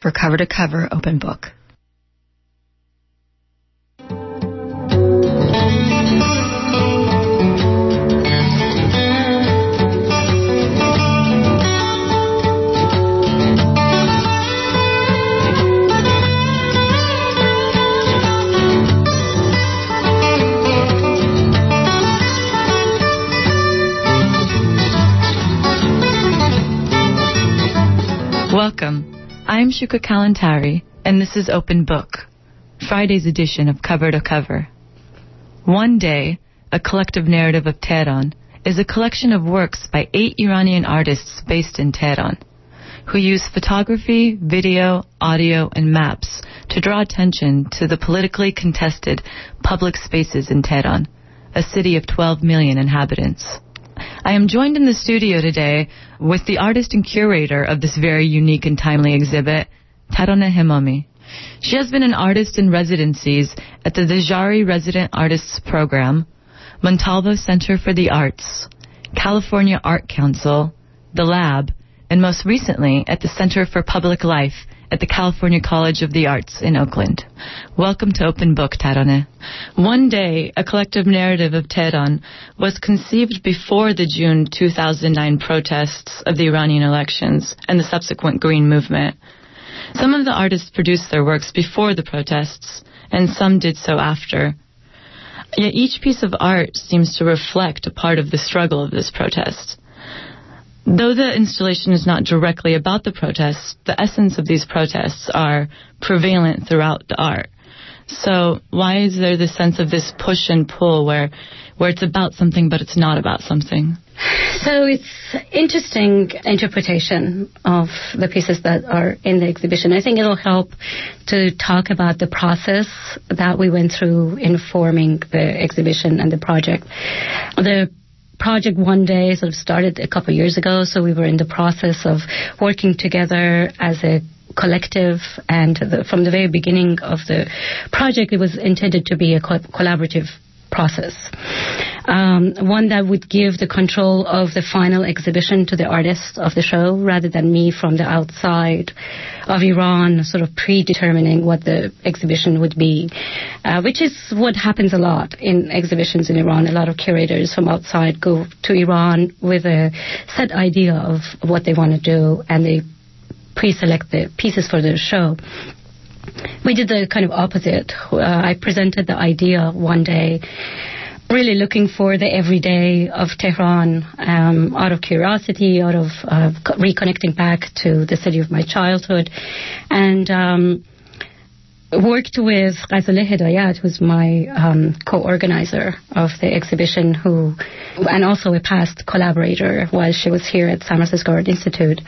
for Cover to Cover Open Book. I'm Shuka Kalantari, and this is Open Book, Friday's edition of Cover to Cover. One Day, a collective narrative of Tehran, is a collection of works by eight Iranian artists based in Tehran, who use photography, video, audio, and maps to draw attention to the politically contested public spaces in Tehran, a city of 12 million inhabitants. I am joined in the studio today with the artist and curator of this very unique and timely exhibit, Taraneh Hemami. She has been an artist in residencies at the Djerassi Resident Artists Program, Montalvo Center for the Arts, California Art Council, The Lab, and most recently at the Center for Public Life at the California College of the Arts in Oakland. Welcome to Open Book, Taraneh. One Day, a collective narrative of Tehran, was conceived before the June 2009 protests of the Iranian elections and the subsequent Green Movement. Some of the artists produced their works before the protests, and some did so after. Yet each piece of art seems to reflect a part of the struggle of this protest. Though the installation is not directly about the protests, the essence of these protests are prevalent throughout the art. So why is there this sense of this push and pull where where it's about something but it's not about something? So it's interesting interpretation of the pieces that are in the exhibition. I think it'll help to talk about the process that we went through in forming the exhibition and the project. The project one day sort of started a couple of years ago, so we were in the process of working together as a collective and the, from the very beginning of the project it was intended to be a co- collaborative process. Um, one that would give the control of the final exhibition to the artist of the show rather than me from the outside of Iran sort of predetermining what the exhibition would be, uh, which is what happens a lot in exhibitions in Iran. A lot of curators from outside go to Iran with a set idea of what they want to do and they pre-select the pieces for the show we did the kind of opposite. Uh, I presented the idea one day, really looking for the everyday of Tehran um, out of curiosity, out of uh, reconnecting back to the city of my childhood, and. Um, worked with Ghazaleh Hedayat, who's my um, co-organizer of the exhibition, who, and also a past collaborator while she was here at San Francisco Art Institute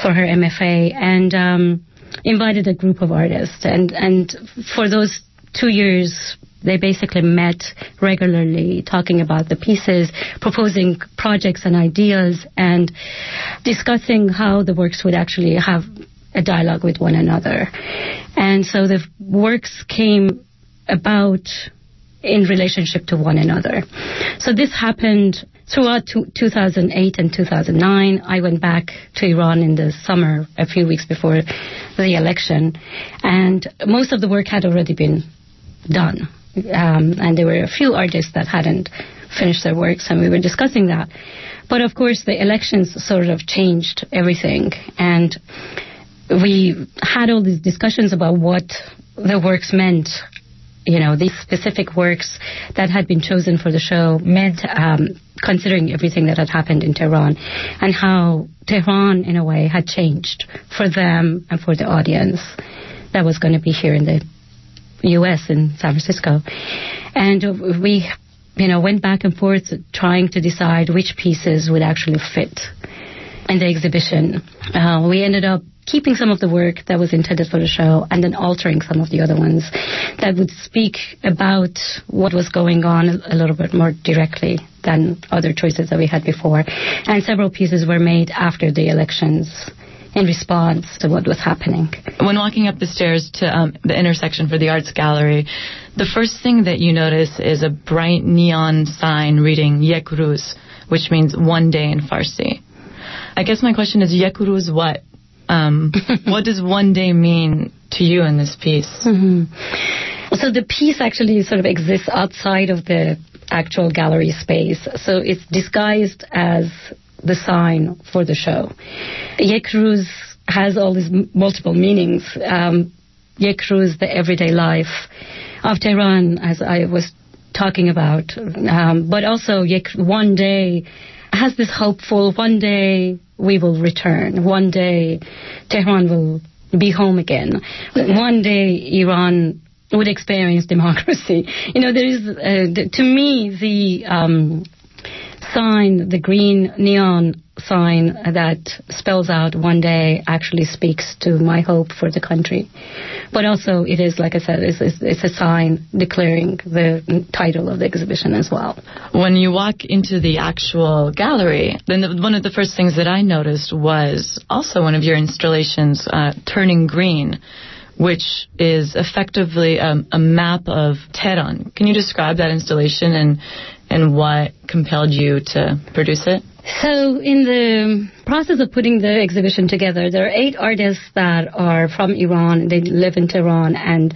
for her MFA, and um, invited a group of artists, and and for those two years they basically met regularly talking about the pieces, proposing projects and ideas, and discussing how the works would actually have a dialogue with one another. And so the works came about in relationship to one another. So this happened throughout 2008 and 2009. I went back to Iran in the summer, a few weeks before the election, and most of the work had already been done. Um, and there were a few artists that hadn't finished their works, and we were discussing that. But of course, the elections sort of changed everything, and we had all these discussions about what the works meant you know, these specific works that had been chosen for the show meant, um, considering everything that had happened in Tehran and how Tehran, in a way, had changed for them and for the audience that was going to be here in the U.S. in San Francisco. And we, you know, went back and forth trying to decide which pieces would actually fit in the exhibition. Uh, we ended up keeping some of the work that was intended for the show and then altering some of the other ones that would speak about what was going on a little bit more directly than other choices that we had before. And several pieces were made after the elections in response to what was happening. When walking up the stairs to um, the intersection for the arts gallery, the first thing that you notice is a bright neon sign reading Yek Ruz, which means one day in Farsi. I guess my question is Yek Ruz what? Um, what does one day mean to you in this piece? Mm-hmm. So the piece actually sort of exists outside of the actual gallery space. So it's disguised as the sign for the show. Yekruz has all these m- multiple meanings. Um, Yekruz, the everyday life of Tehran, as I was talking about, um, but also Yek- one day has this hopeful, one day we will return, one day Tehran will be home again, one day Iran would experience democracy. You know, there is, uh, to me, the um, sign, the green neon sign that spells out one day actually speaks to my hope for the country. But also, it is, like I said, it's, it's, a sign declaring the title of the exhibition as well. When you walk into the actual gallery, then the, one of the first things that I noticed was also one of your installations, uh, Turning Green which is effectively a, a, map of Tehran. Can you describe that installation and and what compelled you to produce it? So, in the process of putting the exhibition together, there are eight artists that are from Iran. They live in Tehran and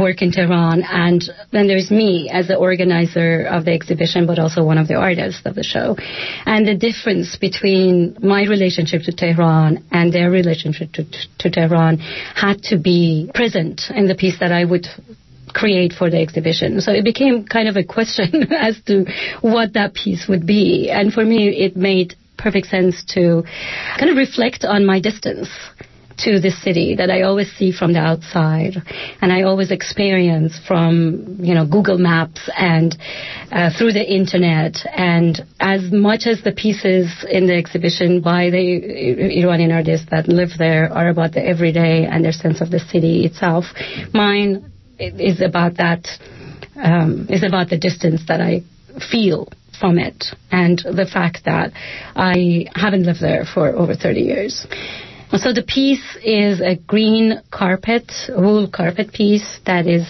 work in Tehran. And then there's me as the organizer of the exhibition, but also one of the artists of the show. And the difference between my relationship to Tehran and their relationship to, to Tehran had to be present in the piece that I would create for the exhibition. So it became kind of a question as to what that piece would be. And for me, it made perfect sense to kind of reflect on my distance to this city that I always see from the outside and I always experience from you know Google Maps and uh, through the internet and as much as the pieces in the exhibition by the Iranian artists that live there are about the everyday and their sense of the city itself mine is about that um, is about the distance that I feel from it and the fact that I haven't lived there for over 30 years. So the piece is a green carpet, wool carpet piece that is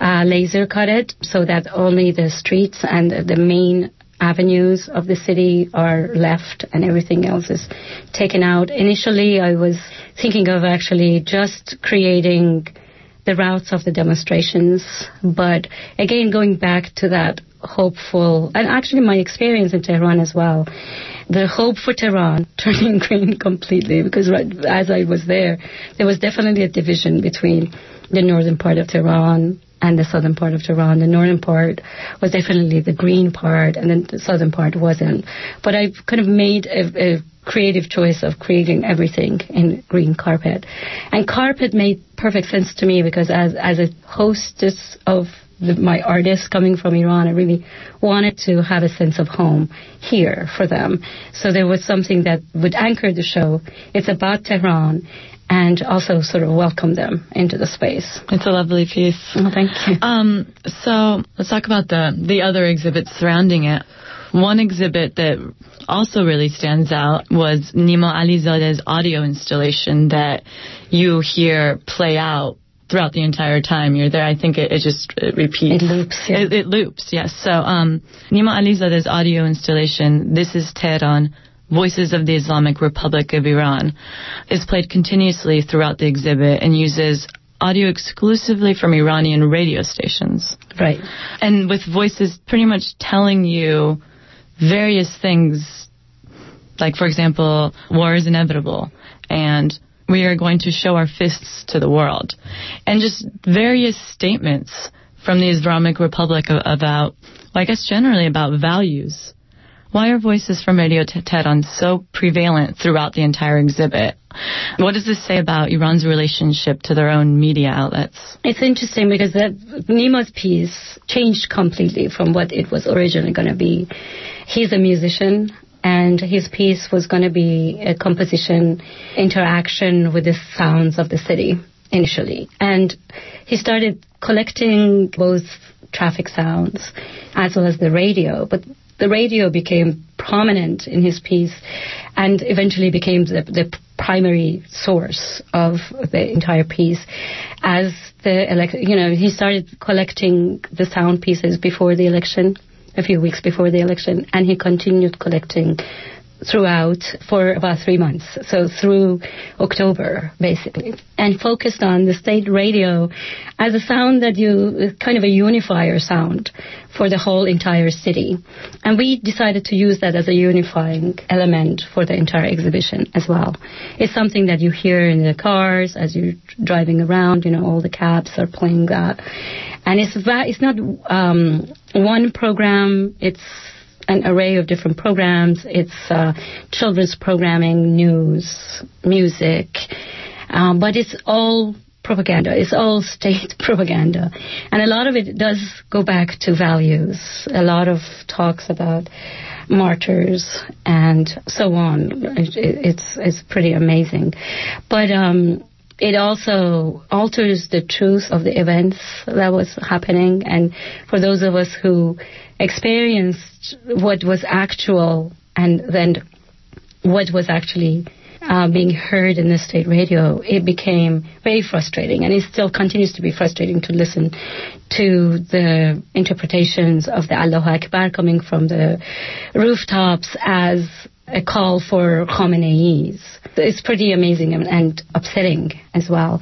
uh, laser cutted so that only the streets and the main avenues of the city are left and everything else is taken out. Initially, I was thinking of actually just creating the routes of the demonstrations. But again, going back to that hopeful, and actually my experience in Tehran as well, the hope for Tehran turning green completely because right, as I was there, there was definitely a division between the northern part of Tehran and the southern part of Tehran. The northern part was definitely the green part, and then the southern part wasn't. But I kind of made a, a creative choice of creating everything in green carpet. And carpet made perfect sense to me because as, as a hostess of the, my artists coming from Iran, I really wanted to have a sense of home here for them. So there was something that would anchor the show. It's about Tehran and also sort of welcome them into the space. It's a lovely piece. Oh, thank you. Um, so let's talk about the the other exhibits surrounding it. One exhibit that also really stands out was Nima Alizade's audio installation that you hear play out throughout the entire time you're there. I think it, it just it repeats. It loops. Yeah. It, it, loops. Yes. So um, Nima Alizade's audio installation, "This is Tehran." Voices of the Islamic Republic of Iran is played continuously throughout the exhibit and uses audio exclusively from Iranian radio stations. Right. And with voices pretty much telling you various things, like, for example, war is inevitable, and we are going to show our fists to the world. And just various statements from the Islamic Republic about, well, I guess generally about values. Why are voices from Radio Tehran so prevalent throughout the entire exhibit? What does this say about Iran's relationship to their own media outlets? It's interesting because Nima's piece changed completely from what it was originally going to be. He's a musician and his piece was going to be a composition interaction with the sounds of the city initially. And he started collecting both traffic sounds as well as the radio, but the radio became prominent in his piece and eventually became the, the primary source of the entire piece. As the you know he started collecting the sound pieces before the election a few weeks before the election and he continued collecting throughout for about three months, so through October, basically, and focused on the state radio as a sound that you, kind of a unifier sound for the whole entire city. And we decided to use that as a unifying element for the entire exhibition as well. It's something that you hear in the cars as you're driving around, you know, all the cabs are playing that. And it's, it's not um, one program, it's an array of different programs. It's uh, children's programming, news, music, um, but it's all propaganda. It's all state propaganda. And a lot of it does go back to values. A lot of talks about martyrs and so on. It's, it's pretty amazing. But, um, it also alters the truth of the events that was happening. And for those of us who experienced what was actual and then what was actually uh, being heard in the state radio, it became very frustrating, and it still continues to be frustrating to listen to the interpretations of the Allahu Akbar coming from the rooftops as a call for Khamenei's. It's pretty amazing and, and upsetting as well.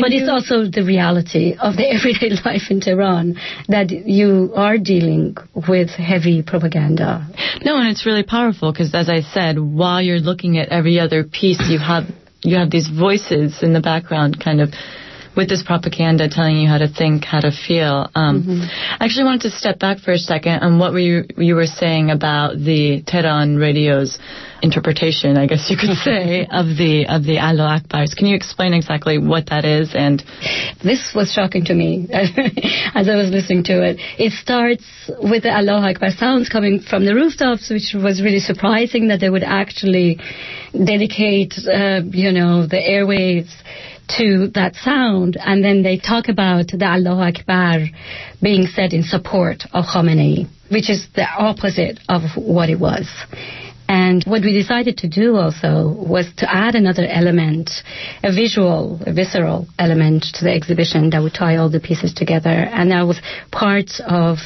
But it's also the reality of the everyday life in Tehran that you are dealing with heavy propaganda. No, and it's really powerful because, as I said, while you're looking at every other piece, you have you have these voices in the background, kind of with this propaganda telling you how to think, how to feel. Um, mm-hmm. I actually wanted to step back for a second on what you, you were saying about the Tehran radio's interpretation, I guess you could say, of the of the Allah Akbars. Can you explain exactly what that is? And this was shocking to me as I was listening to it. It starts with the Allah Akbar sounds coming from the rooftops, which was really surprising that they would actually dedicate, uh, you know, the airwaves to that sound, and then they talk about the Allahu Akbar being said in support of Khomeini, which is the opposite of what it was. And what we decided to do also was to add another element, a visual, a visceral element to the exhibition that would tie all the pieces together. And that was part of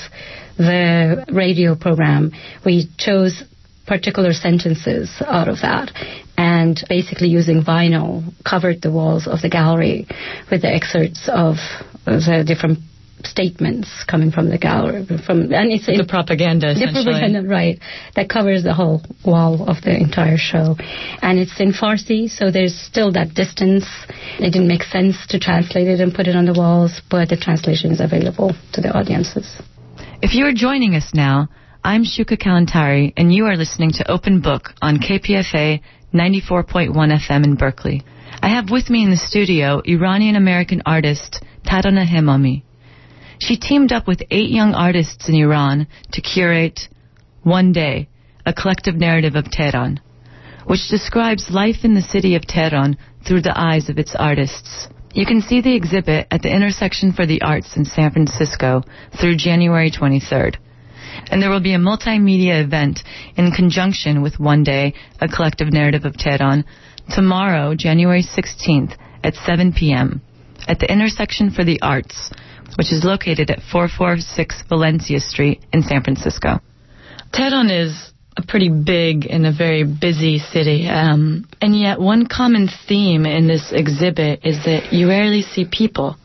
the radio program. We chose particular sentences out of that and basically using vinyl covered the walls of the gallery with the excerpts of uh, the different statements coming from the gallery from and it's the propaganda the propaganda right that covers the whole wall of the entire show. And it's in farsi so there's still that distance. It didn't make sense to translate it and put it on the walls but the translation is available to the audiences. If you are joining us now I'm Shuka Kalantari, and you are listening to Open Book on KPFA 94.1 FM in Berkeley. I have with me in the studio Iranian American artist Taraneh Hemami. She teamed up with eight young artists in Iran to curate One Day, a collective narrative of Tehran, which describes life in the city of Tehran through the eyes of its artists. You can see the exhibit at the Intersection for the Arts in San Francisco through January 23rd and there will be a multimedia event in conjunction with One Day, a collective narrative of Tehran, tomorrow, January 16th at 7 p.m. at the Intersection for the Arts, which is located at 446 Valencia Street in San Francisco. Tehran is a pretty big and a very busy city. Um, and yet, one common theme in this exhibit is that you rarely see people.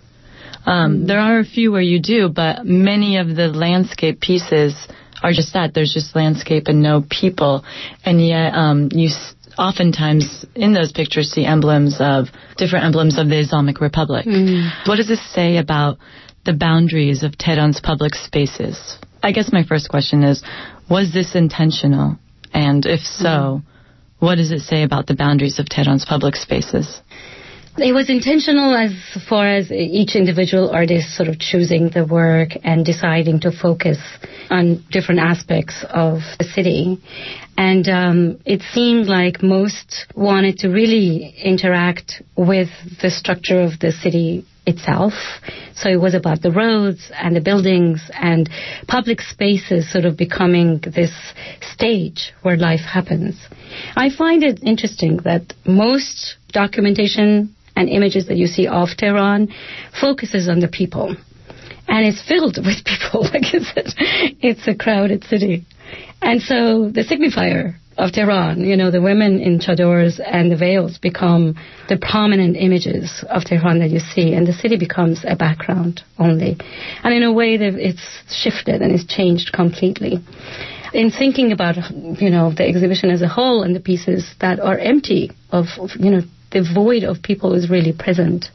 Um, there are a few where you do, but many of the landscape pieces are just that. There's just landscape and no people. And yet, um, you s- oftentimes in those pictures see emblems of different emblems of the Islamic Republic. Mm. What does this say about the boundaries of Tehran's public spaces? I guess my first question is, was this intentional? And if so, mm. what does it say about the boundaries of Tehran's public spaces? It was intentional as far as each individual artist sort of choosing the work and deciding to focus on different aspects of the city. And um, it seemed like most wanted to really interact with the structure of the city itself. So it was about the roads and the buildings and public spaces sort of becoming this stage where life happens. I find it interesting that most documentation and images that you see of Tehran focuses on the people. And it's filled with people. Like I said, it's a crowded city. And so the signifier of Tehran. You know, the women in chadors and the veils become the prominent images of Tehran that you see, and the city becomes a background only. And in a way, it's shifted and it's changed completely. In thinking about, you know, the exhibition as a whole and the pieces that are empty of you know, the void of people is really present.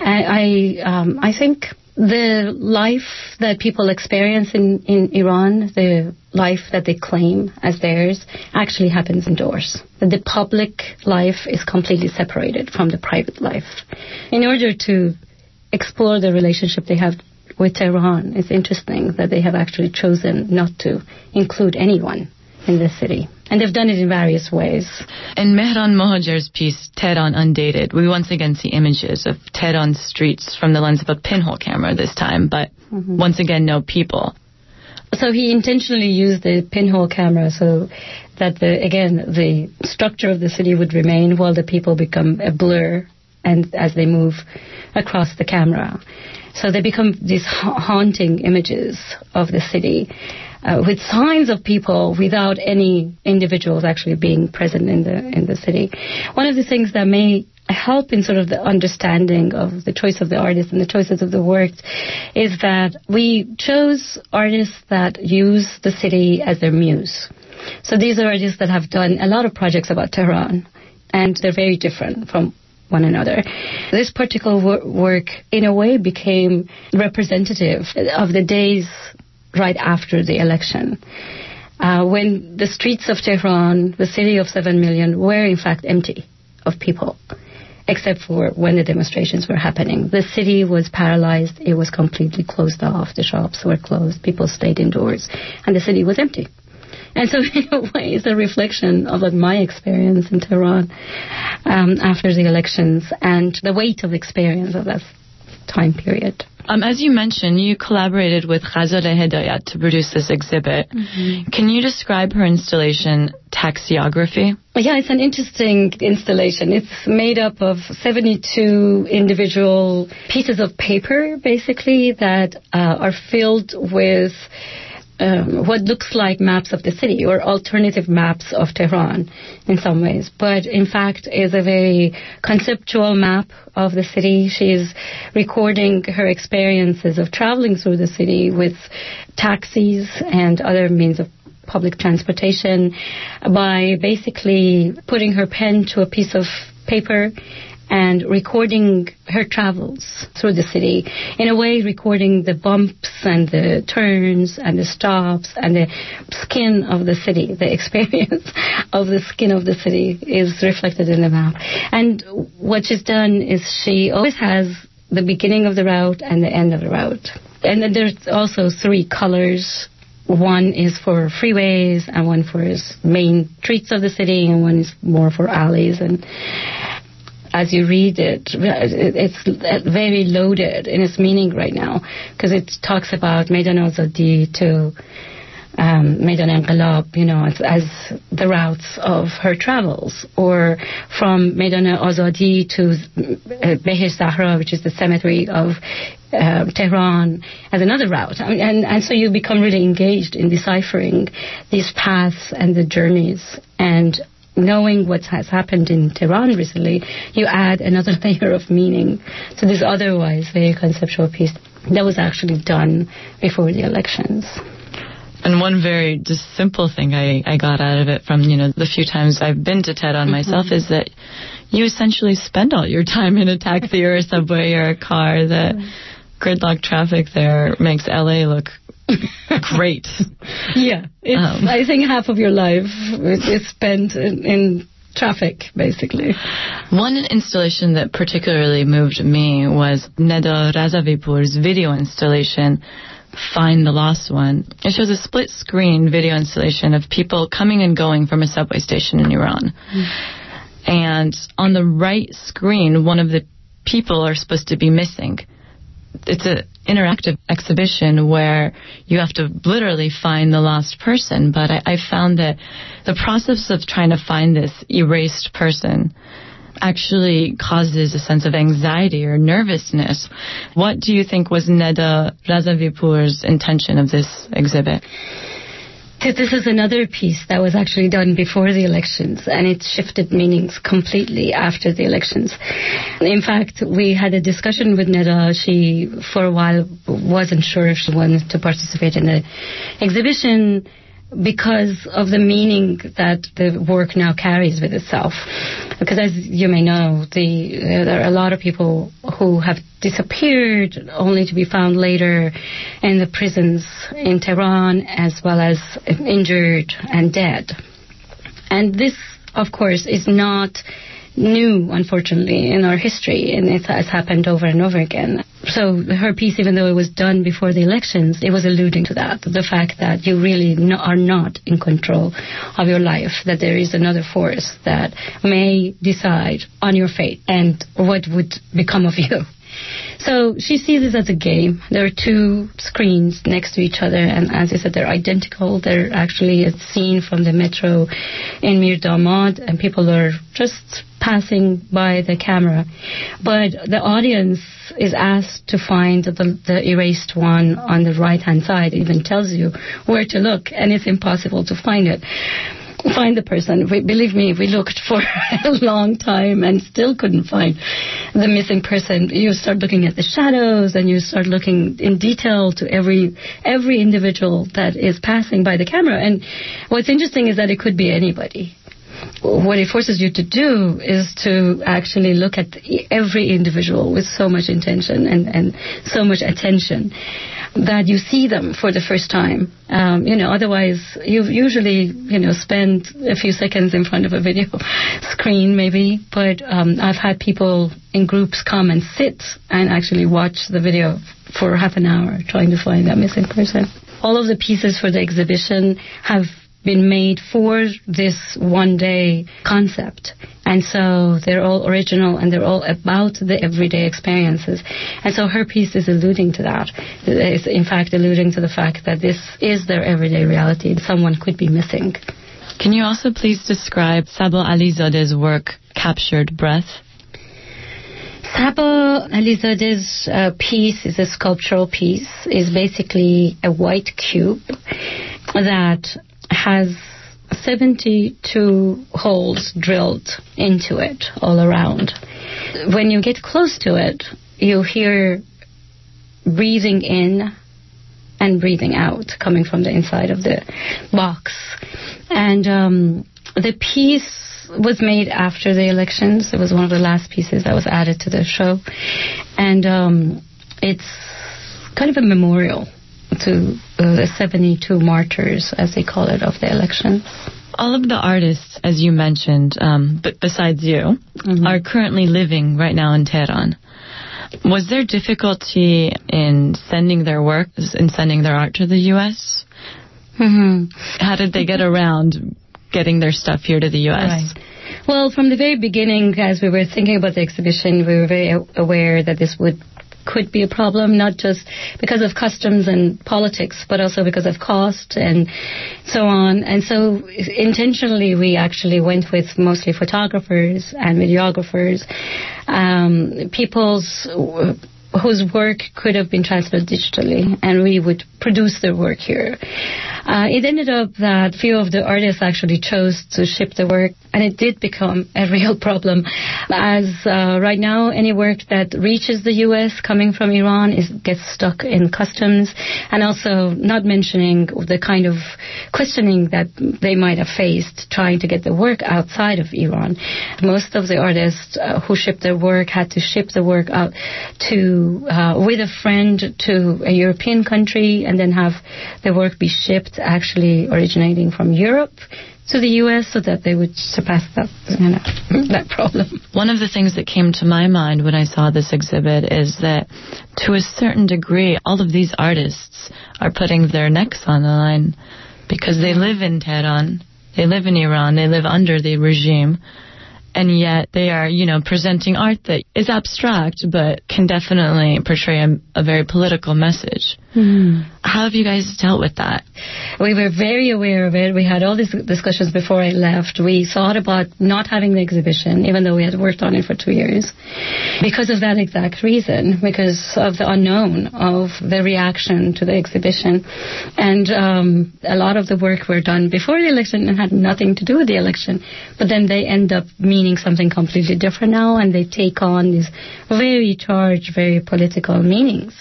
I, I, um, I think the life that people experience in, in Iran, the life that they claim as theirs, actually happens indoors. The public life is completely separated from the private life. In order to explore the relationship they have with Tehran, it's interesting that they have actually chosen not to include anyone in the city. And they've done it in various ways. In Mehran Mohajer's piece, Tehran Undated, we once again see images of Tehran streets from the lens of a pinhole camera this time, but mm-hmm. once again, no people. So he intentionally used the pinhole camera so that, the, again, the structure of the city would remain while the people become a blur and as they move across the camera. So they become these haunting images of the city uh, with signs of people without any individuals actually being present in the in the city. One of the things that may help in sort of the understanding of the choice of the artist and the choices of the works is that we chose artists that use the city as their muse. So these are artists that have done a lot of projects about Tehran, and they're very different from one another. This particular wor- work, in a way, became representative of the days right after the election. Uh, when the streets of Tehran, the city of 7 million, were in fact empty of people, except for when the demonstrations were happening. The city was paralyzed, it was completely closed off, the shops were closed, people stayed indoors, and the city was empty. And so, in a way, it's a reflection of my experience in Tehran um, after the elections and the weight of experience of that time period. Um, as you mentioned, you collaborated with Ghazaleh Hedayat to produce this exhibit. Mm-hmm. Can you describe her installation, Taxiography? Yeah, it's an interesting installation. It's made up of 72 individual pieces of paper, basically, that uh, are filled with um, what looks like maps of the city or alternative maps of Tehran in some ways, but in fact is a very conceptual map of the city. She's recording her experiences of traveling through the city with taxis and other means of public transportation by basically putting her pen to a piece of paper and recording her travels through the city. In a way, recording the bumps and the turns and the stops and the skin of the city. The experience of the skin of the city is reflected in the map. And what she's done is she always has the beginning of the route and the end of the route. And then there's also three colors one is for freeways and one for main streets of the city and one is more for alleys and as you read it, it's very loaded in its meaning right now because it talks about Maidan Azadi to um, Maidan Enqilab, you know, as, as, the routes of her travels, or from Maidan Azadi to uh, Zahra, which is the cemetery of uh, Tehran, as another route. And, and so you become really engaged in deciphering these paths and the journeys and knowing what has happened in Tehran recently, you add another layer of meaning to this otherwise very conceptual piece that was actually done before the elections. And one very just simple thing I, I got out of it from, you know, the few times I've been to Tehran mm-hmm. myself is that you essentially spend all your time in a taxi or a subway or a car. That gridlock traffic there makes LA look great. yeah, um, I think half of your life is spent in, in traffic, basically. One installation that particularly moved me was Neda Razavipur's video installation, Find the Lost One. It shows a split screen video installation of people coming and going from a subway station in Iran. Mm. And on the right screen, one of the people are supposed to be missing it's an interactive exhibition where you have to literally find the lost person. But I, I found that the process of trying to find this erased person actually causes a sense of anxiety or nervousness. What do you think was Neda Razavipur's intention of this exhibit? This is another piece that was actually done before the elections, and it shifted meanings completely after the elections. In fact, we had a discussion with Neda. She, for a while, wasn't sure if she wanted to participate in the exhibition because of the meaning that the work now carries with itself. Because as you may know, the, uh, there are a lot of people who have disappeared only to be found later in the prisons in Tehran as well as injured and dead. And this, of course, is not new, unfortunately, in our history, and it has happened over and over again. So her piece, even though it was done before the elections, it was alluding to that, the fact that you really no, are not in control of your life, that there is another force that may decide on your fate and what would become of you. So she sees this as a game. There are two screens next to each other, and as I said, they're identical. They're actually a scene from the metro in Mir Damad, and people are just passing by the camera. But the audience is asked to find the, the erased one on the right hand side. It even tells you where to look, and it's impossible to find it find the person. We, believe me, we looked for a long time and still couldn't find the missing person. You start looking at the shadows and you start looking in detail to every every individual that is passing by the camera. And what's interesting is that it could be anybody what it forces you to do is to actually look at every individual with so much intention and, and so much attention that you see them for the first time. Um, you know, otherwise you usually you know spend a few seconds in front of a video screen maybe. But um, I've had people in groups come and sit and actually watch the video for half an hour trying to find that missing person. All of the pieces for the exhibition have been made for this one day concept. And so they're all original and they're all about the everyday experiences. And so her piece is alluding to that. It's in fact alluding to the fact that this is their everyday reality. Someone could be missing. Can you also please describe Sabo Alizade's work, Captured Breath? Sabo Alizade's uh, piece is a sculptural piece, is basically a white cube that has 72 holes drilled into it all around. When you get close to it, you hear breathing in and breathing out coming from the inside of the box. And um, the piece was made after the elections. It was one of the last pieces that was added to the show. And um, it's kind of a memorial to uh, the 72 martyrs, as they call it, of the election. All of the artists, as you mentioned, um, but besides you, mm-hmm. are currently living right now in Tehran. Was there difficulty in sending their work, in sending their art to the U.S.? Mm-hmm. How did they get around getting their stuff here to the U.S.? Right. Well, from the very beginning, as we were thinking about the exhibition, we were very aware that this would could be a problem, not just because of customs and politics, but also because of cost and so on. And so intentionally, we actually went with mostly photographers and videographers, um, people's whose work could have been transferred digitally, and we would produce their work here. Uh, it ended up that few of the artists actually chose to ship the work, and it did become a real problem. As uh, right now, any work that reaches the U.S. coming from Iran is gets stuck in customs, and also not mentioning the kind of questioning that they might have faced trying to get the work outside of Iran. Most of the artists uh, who shipped their work had to ship the work out to uh, with a friend to a European country, and then have the work be shipped actually originating from Europe to the U.S. so that they would surpass that you know, mm-hmm. that problem. One of the things that came to my mind when I saw this exhibit is that, to a certain degree, all of these artists are putting their necks on the line because they live in Tehran, they live in Iran, they live under the regime, and yet they are, you know, presenting art that is abstract but can definitely portray a, a very political message. Mm. How have you guys dealt with that? We were very aware of it. We had all these discussions before I left. We thought about not having the exhibition, even though we had worked on it for two years, because of that exact reason, because of the unknown of the reaction to the exhibition. And um, a lot of the work were done before the election and had nothing to do with the election, but then they end up meaning something completely different now, and they take on these very charged, very political meanings.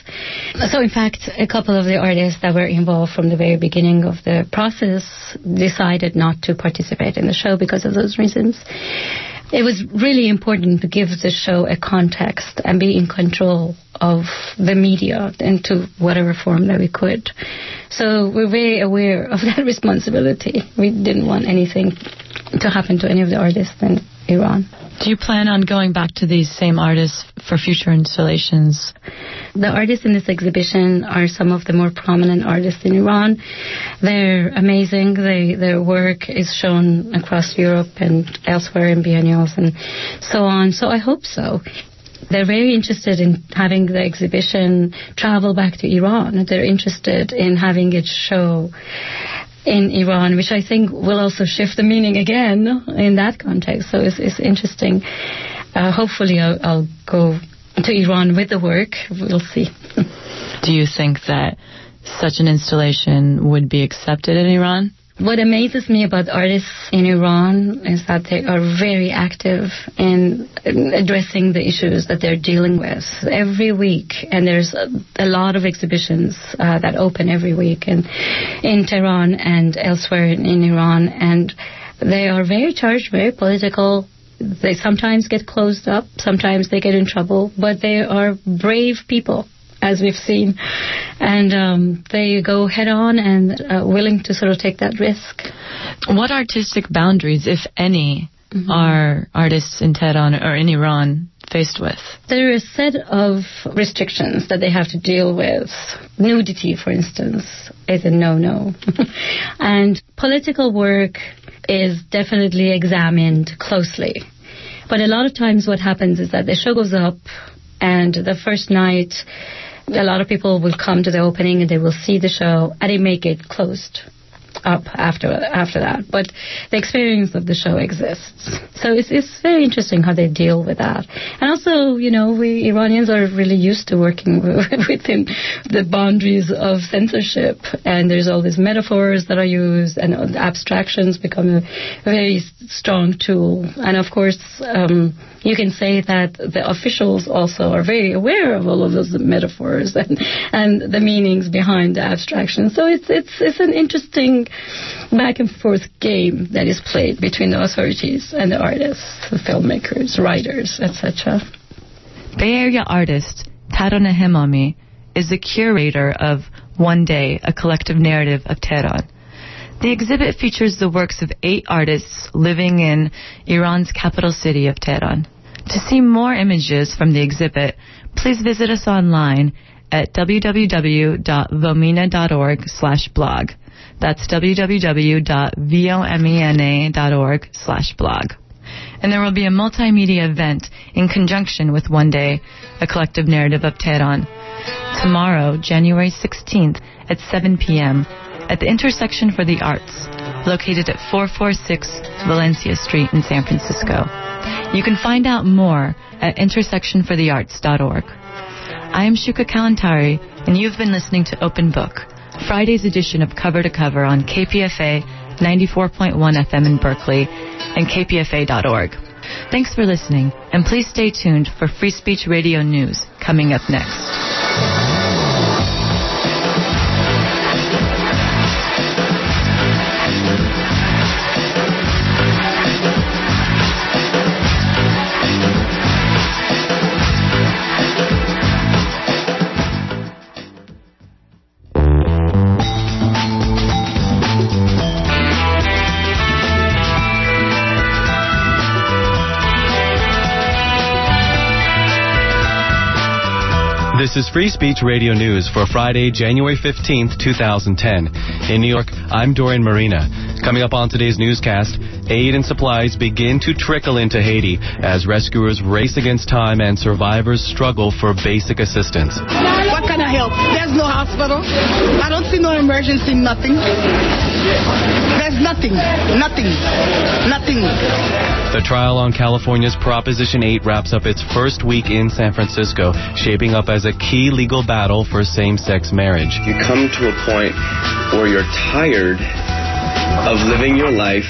So, in fact, a couple of the artists that were involved from the very beginning of the process decided not to participate in the show because of those reasons. It was really important to give the show a context and be in control of the media into whatever form that we could. So we're very aware of that responsibility. We didn't want anything to happen to any of the artists in Iran. Do you plan on going back to these same artists for future installations? The artists in this exhibition are some of the more prominent artists in Iran. They're amazing. They, their work is shown across Europe and elsewhere in biennials and so on. So I hope so. They're very interested in having the exhibition travel back to Iran. They're interested in having it show in Iran, which I think will also shift the meaning again in that context. So it's, it's interesting. Uh, hopefully, I'll, I'll go to Iran with the work. We'll see. Do you think that such an installation would be accepted in Iran? What amazes me about artists in Iran is that they are very active in addressing the issues that they're dealing with every week. And there's a, a lot of exhibitions uh, that open every week in, in Tehran and elsewhere in, in Iran. And they are very charged, very political, they sometimes get closed up, sometimes they get in trouble, but they are brave people as we've seen. And um, they go head on and uh, willing to sort of take that risk. What artistic boundaries, if any, mm-hmm. are artists in Tehran or in Iran faced with? There are a set of restrictions that they have to deal with. Nudity, for instance, is a no-no. and political work is definitely examined closely. But a lot of times what happens is that the show goes up and the first night a lot of people will come to the opening and they will see the show and they make it closed up after after that. But the experience of the show exists. So it's, it's very interesting how they deal with that. And also, you know, we Iranians are really used to working within the boundaries of censorship. And there's all these metaphors that are used, and abstractions become a very strong tool. And of course, um, you can say that the officials also are very aware of all of those metaphors and, and the meanings behind the abstraction. So it's, it's, it's an interesting back and forth game that is played between the authorities and the artists, the filmmakers, writers, etc. Bay Area artist Taraneh Hemami is the curator of One Day, a collective narrative of Tehran. The exhibit features the works of eight artists living in Iran's capital city of Tehran. To see more images from the exhibit, please visit us online at www.vomena.org/blog. That's www.vomena.org slash blog. And there will be a multimedia event in conjunction with One Day, a collective narrative of Tehran, tomorrow, January 16th at 7 p.m. at the Intersection for the Arts, located at 446 Valencia Street in San Francisco. You can find out more at intersectionforthearts.org. I am Shuka Kalantari, and you've been listening to Open Book Friday's edition of Cover to Cover on KPFA 94.1 FM in Berkeley and kpfa.org. Thanks for listening, and please stay tuned for Free Speech Radio News coming up next. Is Free Speech Radio News for Friday, January 15th, 2010. In New York, I'm Dorian Merina. Coming up on today's newscast, aid and supplies begin to trickle into Haiti as rescuers race against time and survivors struggle for basic assistance. What kind of help? There's no hospital. I don't see no emergency, nothing. There's nothing. Nothing. Nothing. The trial on California's Proposition 8 wraps up its first week in San Francisco, shaping up as a key legal battle for same sex marriage. You come to a point where you're tired of living your life